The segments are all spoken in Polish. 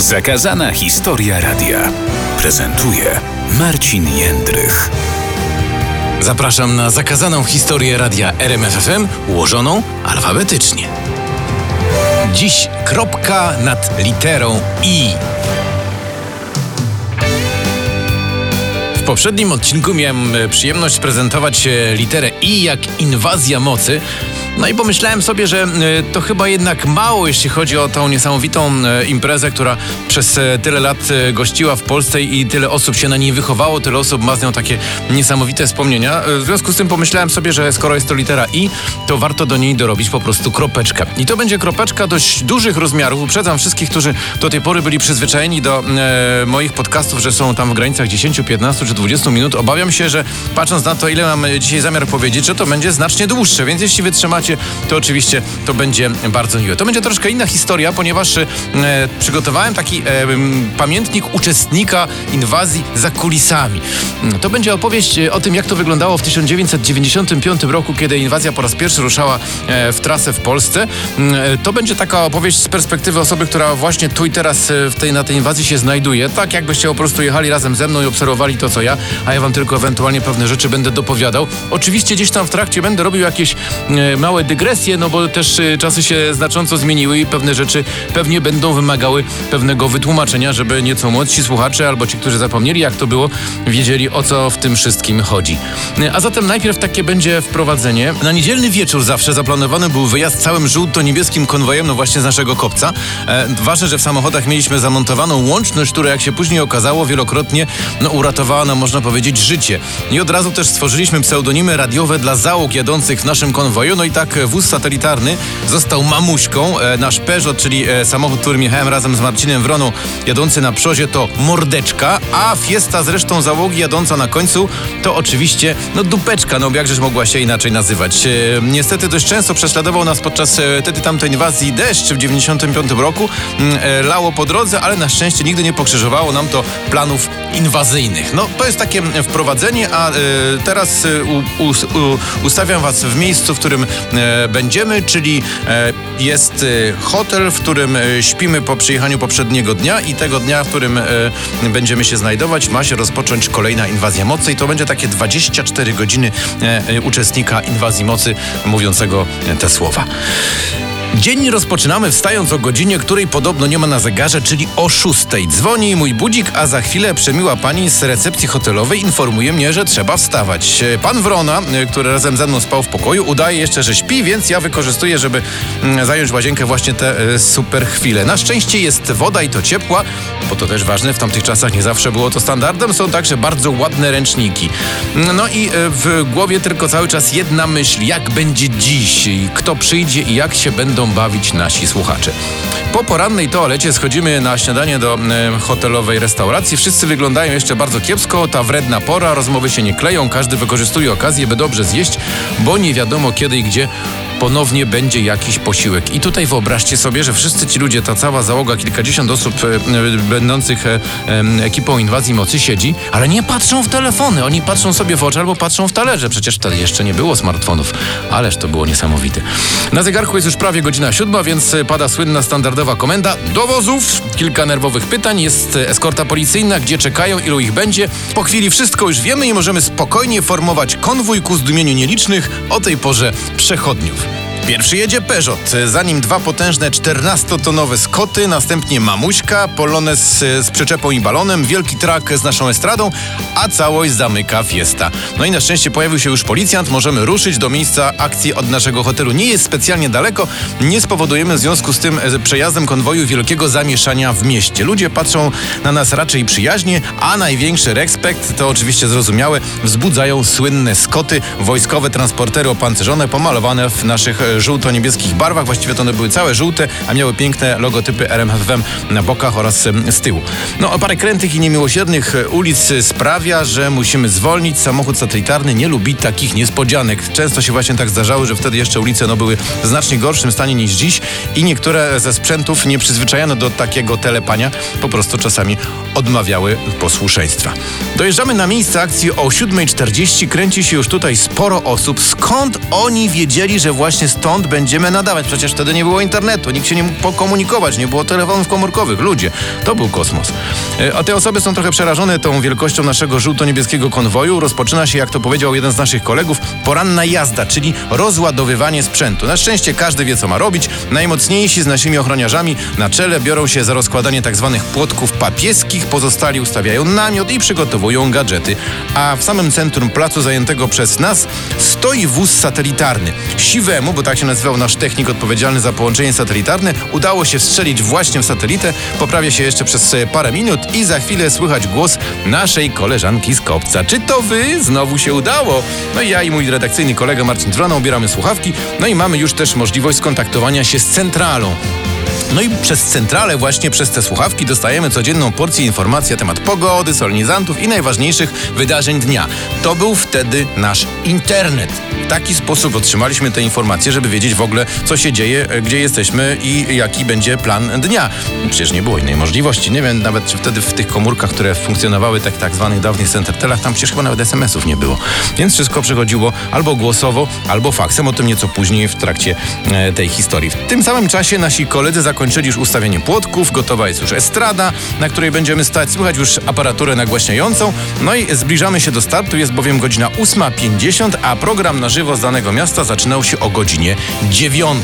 Zakazana historia radia prezentuje Marcin Jędrych. Zapraszam na zakazaną historię radia RMFFM ułożoną alfabetycznie. Dziś kropka nad literą I. W poprzednim odcinku miałem e, przyjemność prezentować e, literę I jak inwazja mocy. No i pomyślałem sobie, że e, to chyba jednak mało, jeśli chodzi o tą niesamowitą e, imprezę, która przez e, tyle lat gościła w Polsce i tyle osób się na niej wychowało, tyle osób ma z nią takie niesamowite wspomnienia. W związku z tym pomyślałem sobie, że skoro jest to litera I, to warto do niej dorobić po prostu kropeczkę. I to będzie kropeczka dość dużych rozmiarów. Uprzedzam wszystkich, którzy do tej pory byli przyzwyczajeni do e, moich podcastów, że są tam w granicach 10, 15 czy 20 minut. Obawiam się, że patrząc na to, ile mam dzisiaj zamiar powiedzieć, że to będzie znacznie dłuższe, więc jeśli wytrzymacie, to oczywiście to będzie bardzo miłe. To będzie troszkę inna historia, ponieważ e, przygotowałem taki e, pamiętnik uczestnika inwazji za kulisami. Mm, To będzie opowieść e, o tym, jak to wyglądało w 1995 roku, kiedy inwazja po raz pierwszy ruszała e, w trasę w Polsce. Mm, e, To będzie taka opowieść z perspektywy osoby, która właśnie tu i teraz e, w tej, na tej inwazji się znajduje. Tak jakbyście po prostu jechali razem ze mną i obserwowali to, co ja, a ja wam tylko ewentualnie pewne rzeczy będę dopowiadał. Oczywiście gdzieś tam w trakcie będę robił jakieś małe dygresje, no bo też e, czasy się znacząco zmieniły i pewne rzeczy pewnie będą wymagały pewnego wytłumaczenia, żeby nieco młodsi słuchacze albo ci, którzy zapomnieli, jak to było, wiedzieli o co w tym wszystkim chodzi. E, A zatem najpierw takie będzie wprowadzenie. Na niedzielny wieczór zawsze zaplanowany był wyjazd całym żółto-niebieskim konwojem, no właśnie z naszego kopca. E, ważne, że w samochodach mieliśmy zamontowaną łączność, która jak się później okazało wielokrotnie no, uratowała nam, można powiedzieć, życie. I od razu też stworzyliśmy pseudonimy radiowe dla załóg jadących w naszym konwoju, no i tak e, wóz satelitarny został mamuśką. E, nasz Peugeot, czyli e, samochód, którym jechałem razem z Marcinem Wroną, jadący na przodzie to Mordeczka, a Fiesta z resztą załogi jadąca na końcu to oczywiście no dupeczka, no jakżeż mogła się inaczej nazywać. Niestety dość często prześladował nas podczas wtedy tamtej inwazji deszcz w 95 roku. Mm, lało po drodze, ale na szczęście nigdy nie pokrzyżowało nam to planów inwazyjnych. No to jest takie wprowadzenie, a teraz u, u, u, ustawiam was w miejscu, w którym będziemy, czyli e, jest e, hotel, w którym e, śpimy po przyjechaniu poprzedniego dnia i tego dnia, w którym e, będziemy się znajdować, ma się rozpocząć kolejna inwazja mocy i to będzie takie 24 godziny e, e, uczestnika inwazji mocy mówiącego e, te słowa. Dzień rozpoczynamy wstając o godzinie, której podobno nie ma na zegarze, czyli o 6. Dzwoni mój budzik, a za chwilę przemiła pani z recepcji hotelowej informuje mnie, że trzeba wstawać. E, Pan Wrona, e, który razem ze mną spał w pokoju, udaje jeszcze, że śpi, więc ja wykorzystuję, żeby mm, zająć łazienkę właśnie te e, super chwile. Na szczęście jest woda i to ciepła, bo to też ważne, w tamtych czasach nie zawsze było to standardem. Są także bardzo ładne ręczniki. No i w głowie tylko cały czas jedna myśl, jak będzie dziś, kto przyjdzie i jak się będą bawić nasi słuchacze. Po porannej toalecie schodzimy na śniadanie do e, hotelowej restauracji. Wszyscy wyglądają jeszcze bardzo kiepsko, ta wredna pora, rozmowy się nie kleją, każdy wykorzystuje okazję, by dobrze zjeść, bo nie wiadomo kiedy i gdzie ponownie będzie jakiś posiłek. I tutaj wyobraźcie sobie, że wszyscy ci ludzie, ta cała załoga, kilkadziesiąt osób e, e, będących e, ekipą inwazji mocy siedzi, ale nie patrzą w telefony. Oni patrzą sobie w oczy albo patrzą w talerze. Przecież wtedy jeszcze nie było smartfonów. Ależ to było niesamowite. Na zegarku jest już prawie godzina siódma, więc pada słynna standardowa komenda do wozów. Kilka nerwowych pytań. Jest eskorta policyjna, gdzie czekają, ilu ich będzie. Po chwili wszystko już wiemy i możemy spokojnie formować konwój ku zdumieniu nielicznych o tej porze przechodniów. Pierwszy jedzie Peugeot, za nim dwa potężne 14-tonowe Skoty, następnie Mamuśka, Polones z przyczepą i balonem, wielki trak z naszą estradą, a całość zamyka Fiesta. No i na szczęście pojawił się już policjant, możemy ruszyć do miejsca akcji od naszego hotelu. Nie jest specjalnie daleko, nie spowodujemy w związku z tym e, przejazdem konwoju wielkiego zamieszania w mieście. Ludzie patrzą na nas raczej przyjaźnie, a największy respekt, to oczywiście zrozumiałe, wzbudzają słynne Skoty, wojskowe transportery opancerzone, pomalowane w naszych e, żółto-niebieskich barwach. Właściwie to one były całe żółte, a miały piękne logotypy RMFFM na bokach oraz em, z tyłu. No, parę krętych i niemiłosiernych e, ulic e, sprawia, że musimy zwolnić. Samochód satelitarny nie lubi takich niespodzianek. Często się właśnie tak zdarzało, że wtedy jeszcze ulice no, były w znacznie gorszym stanie niż dziś i niektóre ze sprzętów nie przyzwyczajone do takiego telepania po prostu czasami odmawiały posłuszeństwa. Dojeżdżamy na miejsce akcji o 7.40, kręci się już tutaj sporo osób. Skąd oni wiedzieli, że właśnie stąd będziemy nadawać? Przecież wtedy nie było internetu, nikt się nie mógł pokomunikować, nie było telefonów komórkowych. Ludzie, to był kosmos. E, A te osoby są trochę przerażone tą wielkością naszego żółto-niebieskiego konwoju. Rozpoczyna się, jak to powiedział jeden z naszych kolegów, poranna jazda, czyli rozładowywanie sprzętu. Na szczęście każdy wie, co ma robić. Najmocniejsi z naszymi ochroniarzami na czele biorą się za rozkładanie tzw. płotków papieskich, pozostali ustawiają namiot i przygotowują gadżety. A w samym centrum placu zajętego przez nas stoi wóz satelitarny. Siwemu, bo tak się nazywał nasz technik odpowiedzialny za połączenie satelitarne, udało się wstrzelić właśnie w satelitę. Poprawia się jeszcze przez e, parę minut i za chwilę słychać głos naszej koleżanki z Kopca. Czy to wy? Znowu się udało. No i ja i mój redakcyjny kolega Marcin Trona ubieramy słuchawki, no i mamy już też możliwość skontaktowania się z centralą. No i przez centralę, właśnie przez te słuchawki, dostajemy codzienną porcję informacji na temat pogody, solenizantów i najważniejszych wydarzeń dnia. To był wtedy nasz internet. W taki sposób otrzymaliśmy te informacje, żeby wiedzieć w ogóle, co się dzieje, e, gdzie jesteśmy i jaki będzie plan dnia. Przecież nie było innej możliwości. Nie wiem nawet, czy wtedy w tych komórkach, które funkcjonowały, tak, tak zwanych dawnych centertelach, tam przecież chyba nawet SMS-ów nie było. Więc wszystko przychodziło albo głosowo, albo faksem. O tym nieco później w trakcie e, tej historii. W tym samym czasie nasi koledzy zakończyli już ustawienie płotków, gotowa jest już estrada, na której będziemy stać. Słychać już aparaturę nagłaśniającą. No i zbliżamy się do startu, jest bowiem godzina 8.50, a program na żywo z danego miasta zaczynał się o godzinie 9.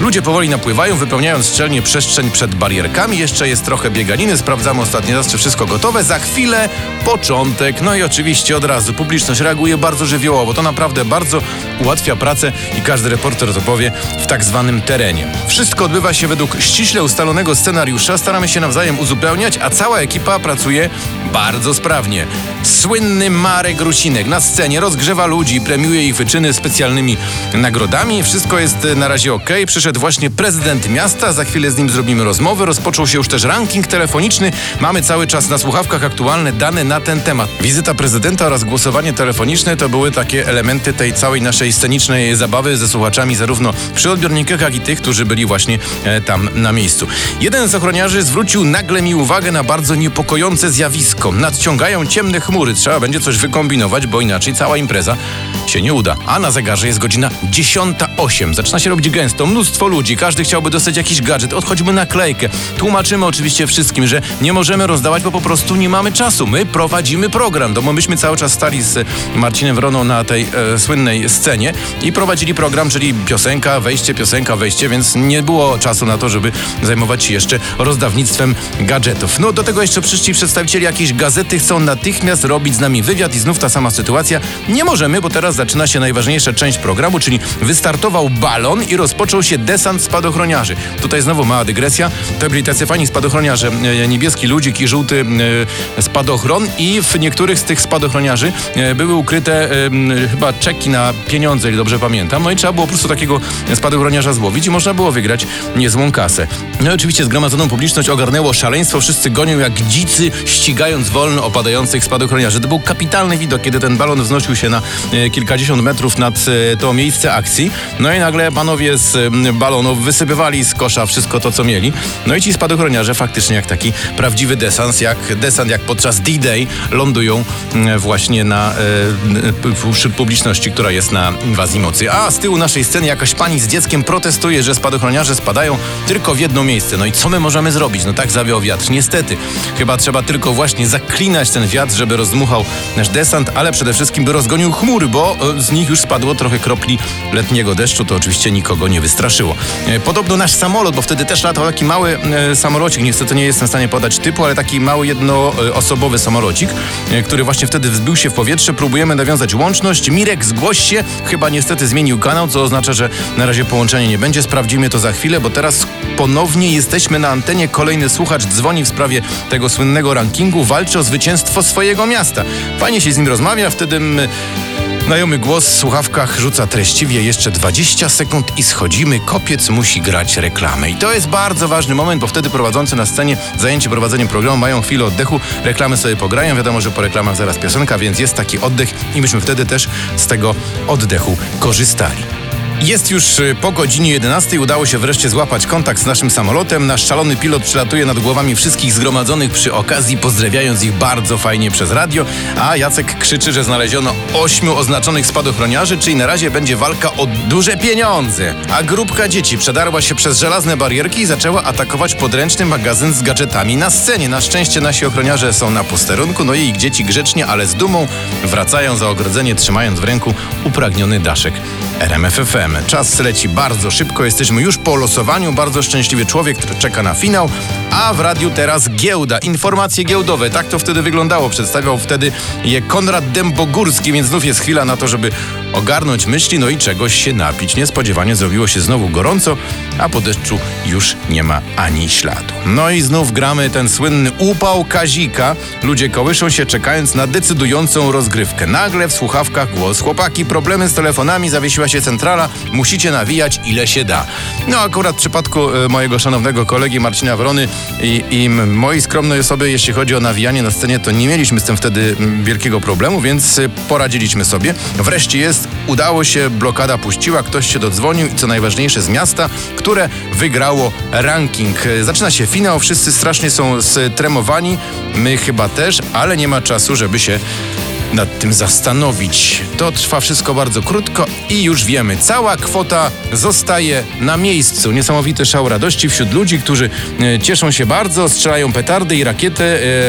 Ludzie powoli napływają, wypełniając szczelnie przestrzeń przed barierkami. Jeszcze jest trochę bieganiny, sprawdzamy ostatni raz, czy wszystko gotowe. Za chwilę początek. No i oczywiście od razu publiczność reaguje bardzo żywiołowo. To naprawdę bardzo ułatwia pracę i każdy reporter to powie w tak zwanym terenie. Wszystko odbywa się według ściśle ustalonego scenariusza. Staramy się nawzajem uzupełniać, a cała ekipa pracuje bardzo sprawnie. Słynny Marek Rusinek na scenie rozgrzewa ludzi, premiuje ich wyczyny specjalnymi nagrodami. Wszystko jest e, na razie ok. Przyszedł właśnie prezydent miasta, za chwilę z nim zrobimy rozmowę. Rozpoczął się już też ranking telefoniczny. Mamy cały czas na słuchawkach aktualne dane na ten temat. Wizyta prezydenta oraz głosowanie telefoniczne to były takie elementy tej całej naszej scenicznej zabawy ze słuchaczami, zarówno przy odbiornikach, jak i tych, którzy byli właśnie e, tam na miejscu. Jeden z ochroniarzy zwrócił nagle mi uwagę na bardzo niepokojące zjawisko. Nadciągają ciemne chmury. Trzeba będzie coś wykombinować, bo inaczej cała impreza się nie uda. A na zegarze jest godzina 10.08. Zaczyna się robić gęsto. Mnóstwo ludzi. Każdy chciałby dostać jakiś gadżet. Odchodzimy naklejkę. Tłumaczymy oczywiście wszystkim, że nie możemy rozdawać, bo po prostu nie mamy czasu. My prowadzimy program. No bo myśmy cały czas stali z Marcinem Wroną na tej e, słynnej scenie i prowadzili program, czyli piosenka, wejście, piosenka, wejście, więc nie było czasu na to, żeby zajmować się jeszcze rozdawnictwem gadżetów. No do tego jeszcze przyszli przedstawiciele jakiejś gazety, chcą natychmiast robić z nami wywiad i znów ta sama sytuacja. Nie możemy, bo teraz zaczyna się najważniejsza część programu, czyli wystartował balon i rozpoczął się desant spadochroniarzy. Tutaj znowu mała dygresja. To byli tacy fani spadochroniarze, e, niebieski ludzik i żółty e, spadochron i w niektórych z tych spadochroniarzy e, były ukryte chyba czeki na pieniądze, ile dobrze pamiętam. No i trzeba było po prostu takiego spadochroniarza złowić i można było wygrać niezłą kasę. No i oczywiście zgromadzoną publiczność ogarnęło szaleństwo. Wszyscy gonią jak dzicy, ścigając wolno opadających spadochroniarzy. To był kapitalny widok, kiedy ten balon wznosił się na e, kilkadziesiąt metrów nad e, to miejsce akcji. No i nagle panowie z balonów wysypywali z kosza wszystko to, co mieli. No i ci spadochroniarze faktycznie jak taki prawdziwy desant, jak desant jak podczas D-Day lądują właśnie na, e, e, wśród publiczności, która jest na inwazji mocy. A z tyłu naszej sceny jakaś pani z dzieckiem protestuje, że spadochroniarze spadają tylko w jedno miejsce. No i co my możemy zrobić? No tak zawiał wiatr. Niestety. Chyba trzeba tylko właśnie zaklinać ten wiatr, żeby rozdmuchał nasz desant, ale przede wszystkim by rozgonił chmury, bo e, z nich już spadło trochę kropli letniego deszczu. To oczywiście nikogo nie wystraszyło. E, Podobno nasz samolot, bo wtedy też latał taki mały e, samolocik, niestety nie jestem w stanie podać typu, ale taki mały jednoosobowy samolocik, który właśnie wtedy wzbił się w powietrze. Próbujemy nawiązać łączność. Mirek, zgłoś się. Chyba niestety zmienił kanał, co oznacza, że na razie połączenie nie będzie. Sprawdzimy to za chwilę, bo teraz ponownie jesteśmy na antenie. Kolejny słuchacz dzwoni w sprawie tego słynnego rankingu, walczy o zwycięstwo swojego miasta. Fajnie się z nim rozmawia, wtedy Znajomy głos w słuchawkach rzuca treściwie jeszcze 20 sekund i schodzimy. Kopiec musi grać reklamę. I to jest bardzo ważny moment, bo wtedy prowadzący na scenie zajęci prowadzeniem programu mają chwilę oddechu, reklamy sobie pograją. Wiadomo, że po reklamach zaraz piosenka, więc jest taki oddech i myśmy wtedy też z tego oddechu korzystali. Jest już y, po godzinie 11. Udało się wreszcie złapać kontakt z naszym samolotem. Nasz szalony pilot przelatuje nad głowami wszystkich zgromadzonych przy okazji, pozdrawiając ich bardzo fajnie przez radio. A Jacek krzyczy, że znaleziono ośmiu oznaczonych spadochroniarzy, czyli na razie będzie walka o duże pieniądze. A grupka dzieci przedarła się przez żelazne barierki i zaczęła atakować podręczny magazyn z gadżetami na scenie. Na szczęście nasi ochroniarze są na posterunku, no i ich dzieci grzecznie, ale z dumą wracają za ogrodzenie, trzymając w ręku upragniony daszek RMFFM. Czas leci bardzo szybko, jesteśmy już po losowaniu. Bardzo szczęśliwy człowiek, który czeka na finał. A w radiu teraz giełda, informacje giełdowe. Tak to wtedy wyglądało. Przedstawiał wtedy je Konrad Dębogórski, więc znów jest chwila na to, żeby ogarnąć myśli, no i czegoś się napić. Niespodziewanie zrobiło się znowu gorąco, a po deszczu już nie ma ani śladu. No i znów gramy ten słynny upał Kazika. Ludzie kołyszą się czekając na decydującą rozgrywkę. Nagle w słuchawkach głos. Chłopaki, problemy z telefonami, zawiesiła się centrala, musicie nawijać ile się da. No akurat w przypadku e, mojego szanownego kolegi Marcina Wrony i, i mojej skromnej osoby, jeśli chodzi o nawijanie na scenie, to nie mieliśmy z tym wtedy wielkiego problemu, więc e, poradziliśmy sobie. Wreszcie jest, udało się, blokada puściła, ktoś się dodzwonił i co najważniejsze z miasta, które wygrało ranking. E, Zaczyna się finał, wszyscy strasznie są stremowani, my chyba też, ale nie ma czasu, żeby się nad tym zastanowić. To trwa wszystko bardzo krótko i już wiemy, cała kwota zostaje na miejscu. Niesamowity szał radości wśród ludzi, którzy e, cieszą się bardzo, strzelają petardy i rakiety.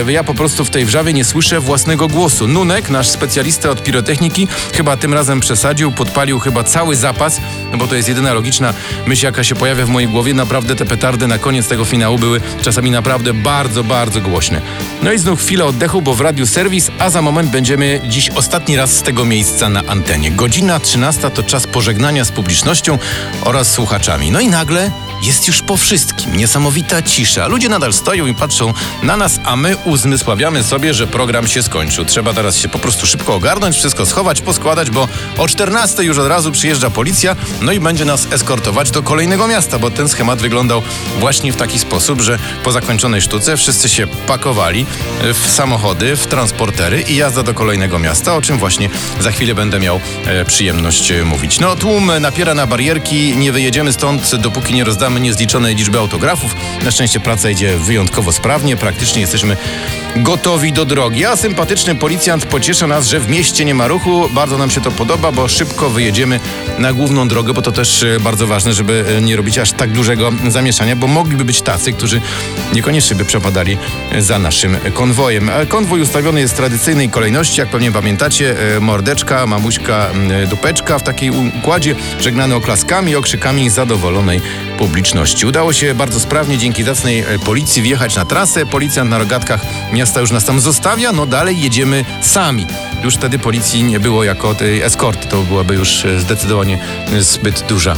E, ja po prostu w tej wrzawie nie słyszę własnego głosu. Nunek, nasz specjalista od pirotechniki, chyba tym razem przesadził, podpalił chyba cały zapas, bo to jest jedyna logiczna myśl, jaka się pojawia w mojej głowie. Naprawdę te petardy na koniec tego finału były czasami naprawdę bardzo, bardzo głośne. No i znów chwilę oddechu, bo w radiu serwis, a za moment będziemy dziś ostatni raz z tego miejsca na antenie. Godzina 13 to czas pożegnania z publicznością oraz słuchaczami. No i nagle jest już po wszystkim. Niesamowita cisza. Ludzie nadal stoją i patrzą na nas, a my uzmysławiamy sobie, że program się skończył. Trzeba teraz się po prostu szybko ogarnąć, wszystko schować, poskładać, bo o 14 już od razu przyjeżdża policja, no i będzie nas eskortować do kolejnego miasta, bo ten schemat wyglądał właśnie w taki sposób, że po zakończonej sztuce wszyscy się pakowali w samochody, w transportery i jazda do kolejnego miasta, o czym właśnie za chwilę będę miał e, przyjemność e, mówić. No, tłum napiera na barierki, nie wyjedziemy stąd, dopóki nie rozdamy niezliczonej liczby autografów. Na szczęście praca idzie wyjątkowo sprawnie, praktycznie jesteśmy gotowi do drogi. A sympatyczny policjant pociesza nas, że w mieście nie ma ruchu. Bardzo nam się to podoba, bo szybko wyjedziemy na główną drogę, bo to też e, bardzo ważne, żeby e, nie robić aż tak dużego zamieszania, bo mogliby być tacy, którzy niekoniecznie by przepadali e, za naszym konwojem. Konwój ustawiony jest w tradycyjnej kolejności, jak pewnie pamiętacie, mordeczka, mamuśka, dupeczka w takiej układzie, żegnany oklaskami okrzykami zadowolonej publiczności. Udało się bardzo sprawnie dzięki zacnej e, policji wjechać na trasę. Policjant na rogatkach miasta już nas tam zostawia, no dalej jedziemy sami. Już wtedy policji nie było jako tej eskorty, to byłaby już e, zdecydowanie e, zbyt duża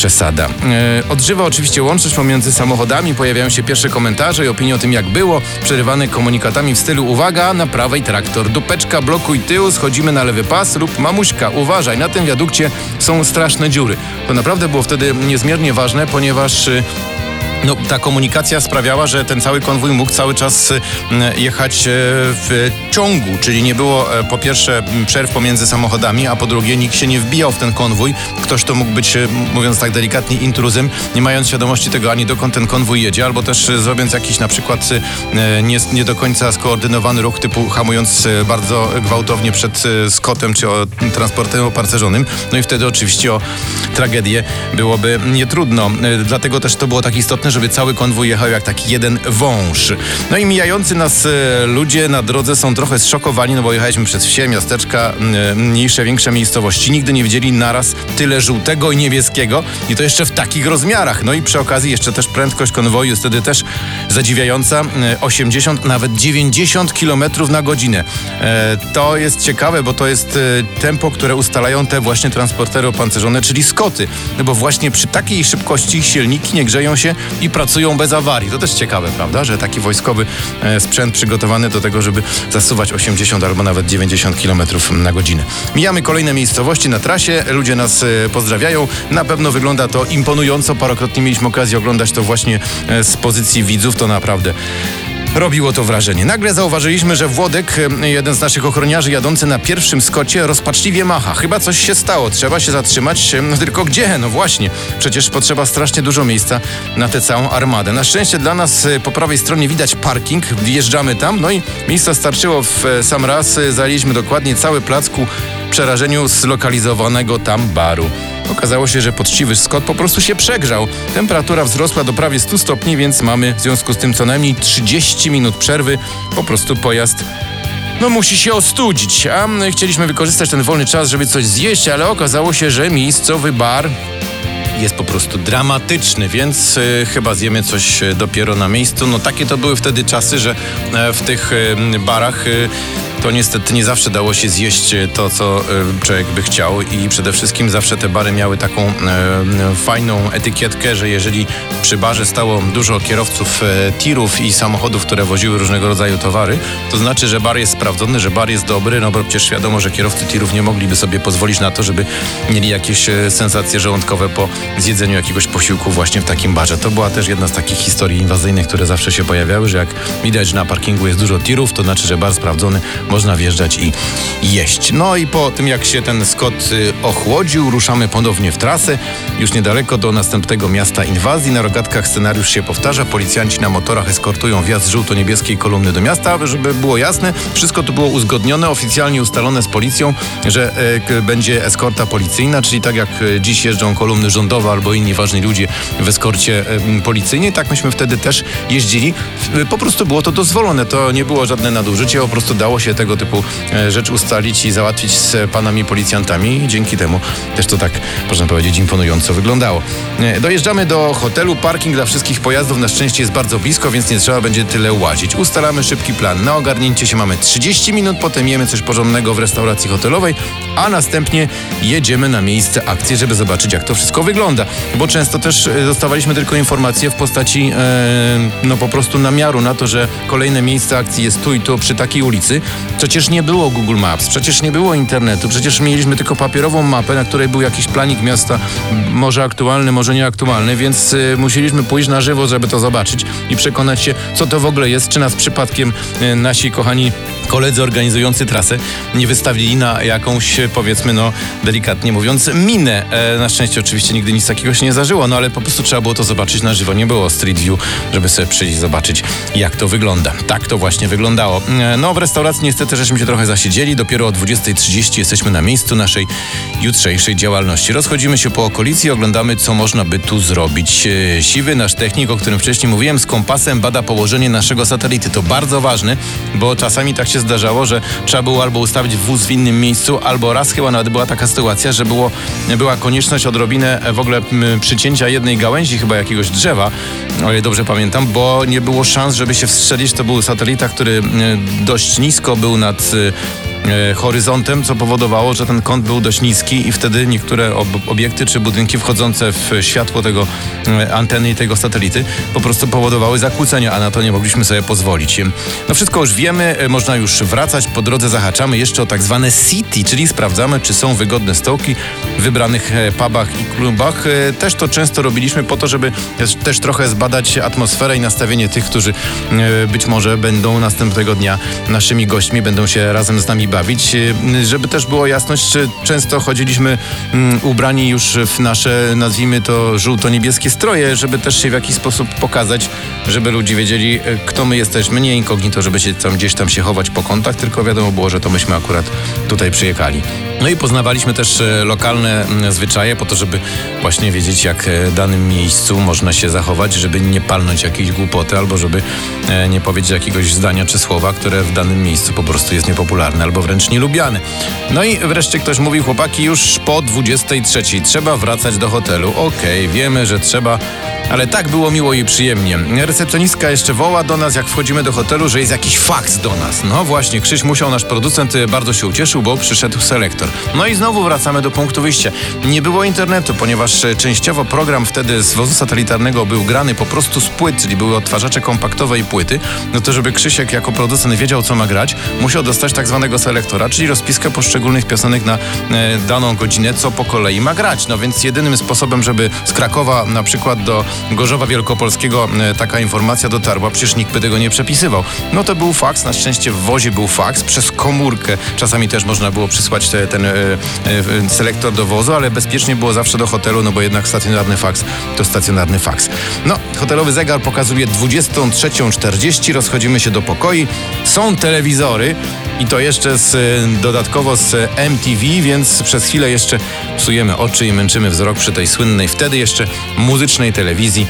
przesada. E, odżywa oczywiście łączność pomiędzy samochodami, pojawiają się pierwsze komentarze i opinie o tym jak było, przerywane komunikatami w stylu uwaga, na prawej traktor, dupeczka, blokuj tył, schodzimy na lewy pas lub mamuśka, uważaj, na tym wiadukcie są straszne dziury. To naprawdę było wtedy niezmiernie ważne, ponieważ y, no, ta komunikacja sprawiała, że ten cały konwój mógł cały czas y, jechać e, w ciągu, czyli nie było e, po pierwsze przerw pomiędzy samochodami, a po drugie nikt się nie wbijał w ten konwój. Ktoś to mógł być, e, mówiąc tak delikatnie, intruzem, nie mając świadomości tego ani dokąd ten konwój jedzie, albo też zrobiąc jakiś na przykład e, nie, nie do końca skoordynowany ruch, typu hamując bardzo gwałtownie przed skotem czy transportem opancerzonym. No i wtedy oczywiście o tragedię byłoby nietrudno. Dlatego też to było tak istotne, żeby cały konwój jechał jak taki jeden wąż. No i mijający nas e, ludzie na drodze są trochę zszokowani, no bo jechaliśmy przez wsie, miasteczka, e, mniejsze, większe miejscowości. Nigdy nie widzieli naraz tyle żółtego i niebieskiego i to jeszcze w takich rozmiarach. No i przy okazji jeszcze też prędkość konwoju jest wtedy też zadziwiająca. E, 80, nawet 90 km na godzinę. E, To jest ciekawe, bo to jest e, tempo, które ustalają te właśnie transportery opancerzone, czyli skoty. No bo właśnie przy takiej szybkości silniki nie grzeją się i pracują bez awarii. To też ciekawe, prawda, że taki wojskowy e, sprzęt przygotowany do tego, żeby zasuwać 80 albo nawet 90 km na godzinę. Mijamy kolejne miejscowości na trasie, ludzie nas e, pozdrawiają. Na pewno wygląda to imponująco. Parokrotnie mieliśmy okazję oglądać to właśnie e, z pozycji widzów. To naprawdę robiło to wrażenie. Nagle zauważyliśmy, że Włodek, jeden z naszych ochroniarzy jadący na pierwszym skocie, rozpaczliwie macha. Chyba coś się stało, trzeba się zatrzymać. No tylko gdzie? No właśnie, przecież potrzeba strasznie dużo miejsca na tę całą armadę. Na szczęście dla nas e, po prawej stronie widać parking, wjeżdżamy tam, no i miejsca starczyło w e, sam raz. E, Zajęliśmy dokładnie cały plac ku przerażeniu zlokalizowanego tam baru. Okazało się, że poczciwy Scott po prostu się przegrzał. Temperatura wzrosła do prawie 100 stopni, więc mamy w związku z tym co najmniej 30 minut przerwy. Po prostu pojazd no musi się ostudzić. A my chcieliśmy wykorzystać ten wolny czas, żeby coś zjeść, ale okazało się, że miejscowy bar jest po prostu dramatyczny, więc y, chyba zjemy coś y, dopiero na miejscu. No takie to były wtedy czasy, że e, w tych y, barach y, to niestety nie zawsze dało się zjeść y, to, co y, człowiek by chciał i przede wszystkim zawsze te bary miały taką e, e, fajną etykietkę, że jeżeli przy barze stało dużo kierowców e, tirów i samochodów, które woziły różnego rodzaju towary, to znaczy, że bar jest sprawdzony, że bar jest dobry, no bo przecież wiadomo, że kierowcy tirów nie mogliby sobie pozwolić na to, żeby mieli jakieś e, sensacje żołądkowe po zjedzeniu jakiegoś posiłku właśnie w takim barze. To była też jedna z takich historii inwazyjnych, które zawsze się pojawiały, że jak widać, że na parkingu jest dużo tirów, to znaczy, że bar sprawdzony, można wjeżdżać i jeść. No i po tym, jak się ten Scott y, ochłodził, ruszamy ponownie w trasę, już niedaleko do następnego miasta inwazji. Na rogatkach scenariusz się powtarza, policjanci na motorach eskortują wjazd żółto-niebieskiej kolumny do miasta, żeby było jasne, wszystko to było uzgodnione, oficjalnie ustalone z policją, że e, będzie eskorta policyjna, czyli tak jak e, dziś jeżdżą kolumny rządowe albo inni ważni ludzie w eskorcie e, policyjnej, tak myśmy wtedy też jeździli. Po prostu było to dozwolone, to nie było żadne nadużycie, po prostu dało się tego typu e, rzecz ustalić i załatwić z panami policjantami dzięki temu też to tak, można powiedzieć, imponująco wyglądało. E, Dojeżdżamy do hotelu, parking dla wszystkich pojazdów na szczęście jest bardzo blisko, więc nie trzeba będzie tyle łazić. Ustalamy szybki plan. Na ogarnięcie się mamy 30 minut, potem jemy coś porządnego w restauracji hotelowej, a następnie jedziemy na miejsce akcji, żeby zobaczyć jak to wszystko wygląda. Bo często też e, dostawaliśmy tylko informacje w postaci e, no po prostu namiaru na to, że kolejne miejsce akcji jest tu i tu przy takiej ulicy. Przecież nie było Google Maps, przecież nie było internetu, przecież mieliśmy tylko papierową mapę, na której był jakiś planik miasta, może aktualny, może nieaktualny, więc y, musieliśmy pójść na żywo, żeby to zobaczyć i przekonać się, co to w ogóle jest, czy nas przypadkiem y, nasi kochani koledzy organizujący trasę nie wystawili na jakąś, e, powiedzmy, no delikatnie mówiąc, minę. E, na szczęście oczywiście nigdy nic takiego się nie zdarzyło, no ale po prostu trzeba było to zobaczyć na żywo. Nie było street view, żeby sobie przyjść zobaczyć, jak to wygląda. Tak to właśnie wyglądało. E, no w restauracji niestety żeśmy się trochę zasiedzieli. Dopiero o 20.30 jesteśmy na miejscu naszej jutrzejszej działalności. Rozchodzimy się po okolicy i oglądamy, co można by tu zrobić. E, Siwy, nasz technik, o którym wcześniej mówiłem, z kompasem bada położenie naszego satelity. To bardzo ważne, bo czasami tak się zdarzało, że trzeba było albo ustawić wóz w innym miejscu, albo raz chyba nawet była taka sytuacja, że było, była konieczność odrobinę e, w ogóle przycięcia jednej gałęzi chyba jakiegoś drzewa, o ile dobrze pamiętam, bo nie było szans, żeby się wstrzelić. To był satelita, który dość nisko był nad e, horyzontem, co powodowało, że ten kąt był dość niski i wtedy niektóre ob obiekty czy budynki wchodzące w światło tego e, anteny i tego satelity po prostu powodowały zakłócenia, a na to nie mogliśmy sobie pozwolić. No wszystko już wiemy, e, można już wracać, po drodze zahaczamy jeszcze o tak zwane city, czyli sprawdzamy, czy są wygodne stołki w wybranych e, pubach i klubach. E, Też to często robiliśmy po to, żeby też, trochę zbadać atmosferę i nastawienie tych, którzy e, być może będą następnego dnia naszymi gośćmi, będą się razem z nami bawić, e, żeby też było jasność, często chodziliśmy mm, ubrani już w nasze, nazwijmy to, żółto-niebieskie stroje, żeby też się w jakiś sposób pokazać, żeby ludzie wiedzieli, e, kto my jesteśmy, nie inkognito, żeby się tam gdzieś tam się chować po kątach, tylko wiadomo było, że to myśmy akurat tutaj przyjechali. No i poznawaliśmy też e, lokalne mm, zwyczaje po to, żeby właśnie wiedzieć, jak w danym miejscu można się zachować, żeby nie palnąć jakiejś głupoty, albo żeby e, nie powiedzieć jakiegoś zdania czy słowa, które w danym miejscu po prostu jest niepopularne, albo wręcz nielubiane. No i wreszcie ktoś mówił, chłopaki, już po 23 trzeba wracać do hotelu. Okej, wiemy, że trzeba ale tak było miło i przyjemnie. Recepcjonistka jeszcze woła do nas, jak wchodzimy do hotelu, że jest jakiś faks do nas. No właśnie, Krzyś musiał, nasz producent, y, bardzo się ucieszył, bo przyszedł selektor. No i znowu wracamy do punktu wyjścia. Nie było internetu, ponieważ e, częściowo program wtedy z wozu satelitarnego był grany po prostu z płyt, czyli były odtwarzacze kompaktowe i płyty. No to żeby Krzysiek jako producent wiedział, co ma grać, musiał dostać tak zwanego selektora, czyli rozpiskę poszczególnych piosenek na e, daną godzinę, co po kolei ma grać. No więc jedynym sposobem, żeby z Krakowa na przykład do Gorzowa Wielkopolskiego e, taka informacja dotarła, przecież nikt by tego nie przepisywał. No to był faks, na szczęście w wozie był faks, przez komórkę czasami też można było przysłać te, ten e, e, selektor do wozu, ale bezpiecznie było zawsze do hotelu, no bo jednak stacjonarny faks to stacjonarny faks. No, hotelowy zegar pokazuje 23.40, rozchodzimy się do pokoi, są telewizory i to jeszcze dodatkowo z MTV, więc przez chwilę jeszcze psujemy oczy i męczymy wzrok przy tej słynnej wtedy jeszcze muzycznej telewizji.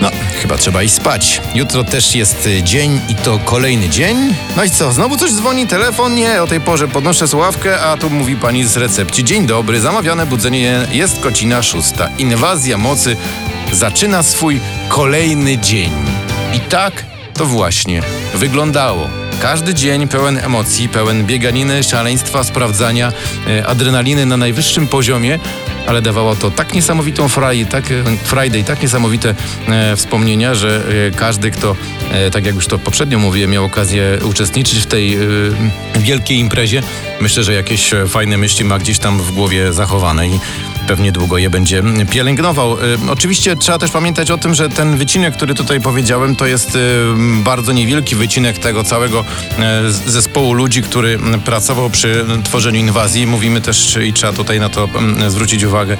No, chyba trzeba iść spać. Jutro też jest dzień i to kolejny dzień. No i co, znowu coś dzwoni, telefon? Nie, o tej porze podnoszę słuchawkę, a tu mówi pani z recepcji. Dzień dobry, zamawiane budzenie jest kocina szósta. Inwazja mocy zaczyna swój kolejny dzień. I tak to właśnie wyglądało. Każdy dzień pełen emocji, pełen bieganiny, szaleństwa, sprawdzania, e, adrenaliny na najwyższym poziomie, ale dawało to tak niesamowitą fraj, tak, Friday, tak niesamowite e, wspomnienia, że e, każdy, kto, e, tak jak już to poprzednio mówiłem, miał okazję uczestniczyć w tej e, wielkiej imprezie, myślę, że jakieś e, fajne myśli ma gdzieś tam w głowie zachowane i pewnie długo je będzie pielęgnował. E, oczywiście trzeba też pamiętać o tym, że ten wycinek, który tutaj powiedziałem, to jest e, bardzo niewielki wycinek tego całego z- zespołu ludzi, który pracował przy tworzeniu inwazji. Mówimy też, i trzeba tutaj na to zwrócić uwagę,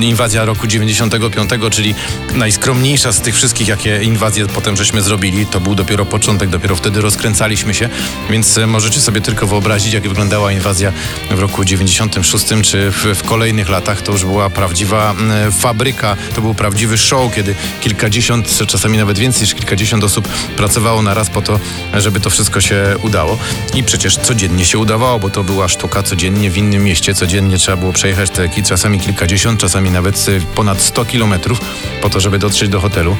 inwazja roku 95, czyli najskromniejsza z tych wszystkich, jakie inwazje potem żeśmy zrobili. To był dopiero początek, dopiero wtedy rozkręcaliśmy się, więc możecie sobie tylko wyobrazić, jak wyglądała inwazja w roku 96 czy w, w kolejnych latach. To już była prawdziwa m, fabryka, to był prawdziwy show, kiedy kilkadziesiąt, czasami nawet więcej niż kilkadziesiąt osób pracowało na raz po to, żeby to wszystko się udało. I przecież codziennie się udawało, bo to była sztuka codziennie w innym mieście, codziennie trzeba było przejechać te czasami kilkadziesiąt, czasami nawet ponad 100 kilometrów po to, żeby dotrzeć do hotelu,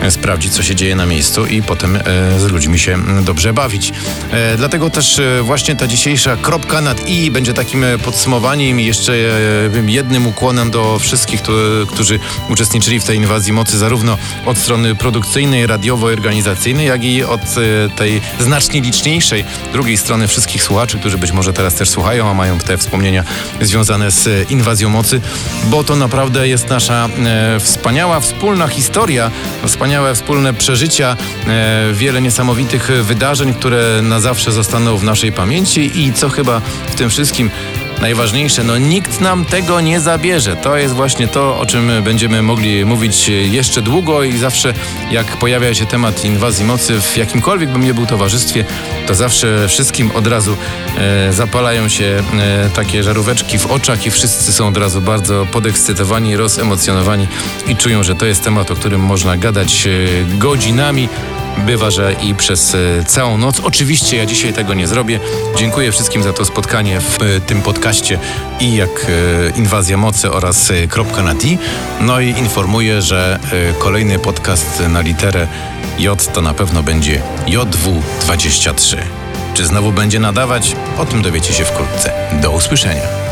e, sprawdzić, co się dzieje na miejscu i potem e, z ludźmi się m, dobrze bawić. E, dlatego też właśnie ta dzisiejsza kropka nad i będzie takim podsumowaniem jeszcze e, jednym ukłonem do wszystkich, którzy, uczestniczyli w tej inwazji mocy, zarówno od strony produkcyjnej, radiowo-organizacyjnej, jak i od e, tej znacznie liczniejszej drugiej strony wszystkich słuchaczy, którzy być może teraz też słuchają, a mają te wspomnienia związane z e, inwazją mocy, bo to naprawdę jest nasza e, wspaniała, wspólna historia, wspaniałe wspólne przeżycia, wiele niesamowitych wydarzeń, które na zawsze zostaną w naszej pamięci i co chyba w tym wszystkim najważniejsze, no nikt nam tego nie zabierze. To jest właśnie to, o czym będziemy mogli mówić jeszcze długo i zawsze jak pojawia się temat inwazji mocy w jakimkolwiek bym nie był towarzystwie, to zawsze wszystkim od razu e, zapalają się e, takie żaróweczki w oczach i wszyscy są od razu bardzo podekscytowani, rozemocjonowani i czują, że to jest temat, o którym można gadać e, godzinami. Bywa, że i przez e, całą noc. Oczywiście ja dzisiaj tego nie zrobię. Dziękuję wszystkim za to spotkanie w e, tym podcaście i jak e, Inwazja Mocy oraz Kropka na T. No i informuję, że kolejny podcast na literę J to na pewno będzie JW23. Czy znowu będzie nadawać? O tym dowiecie się wkrótce. Do usłyszenia.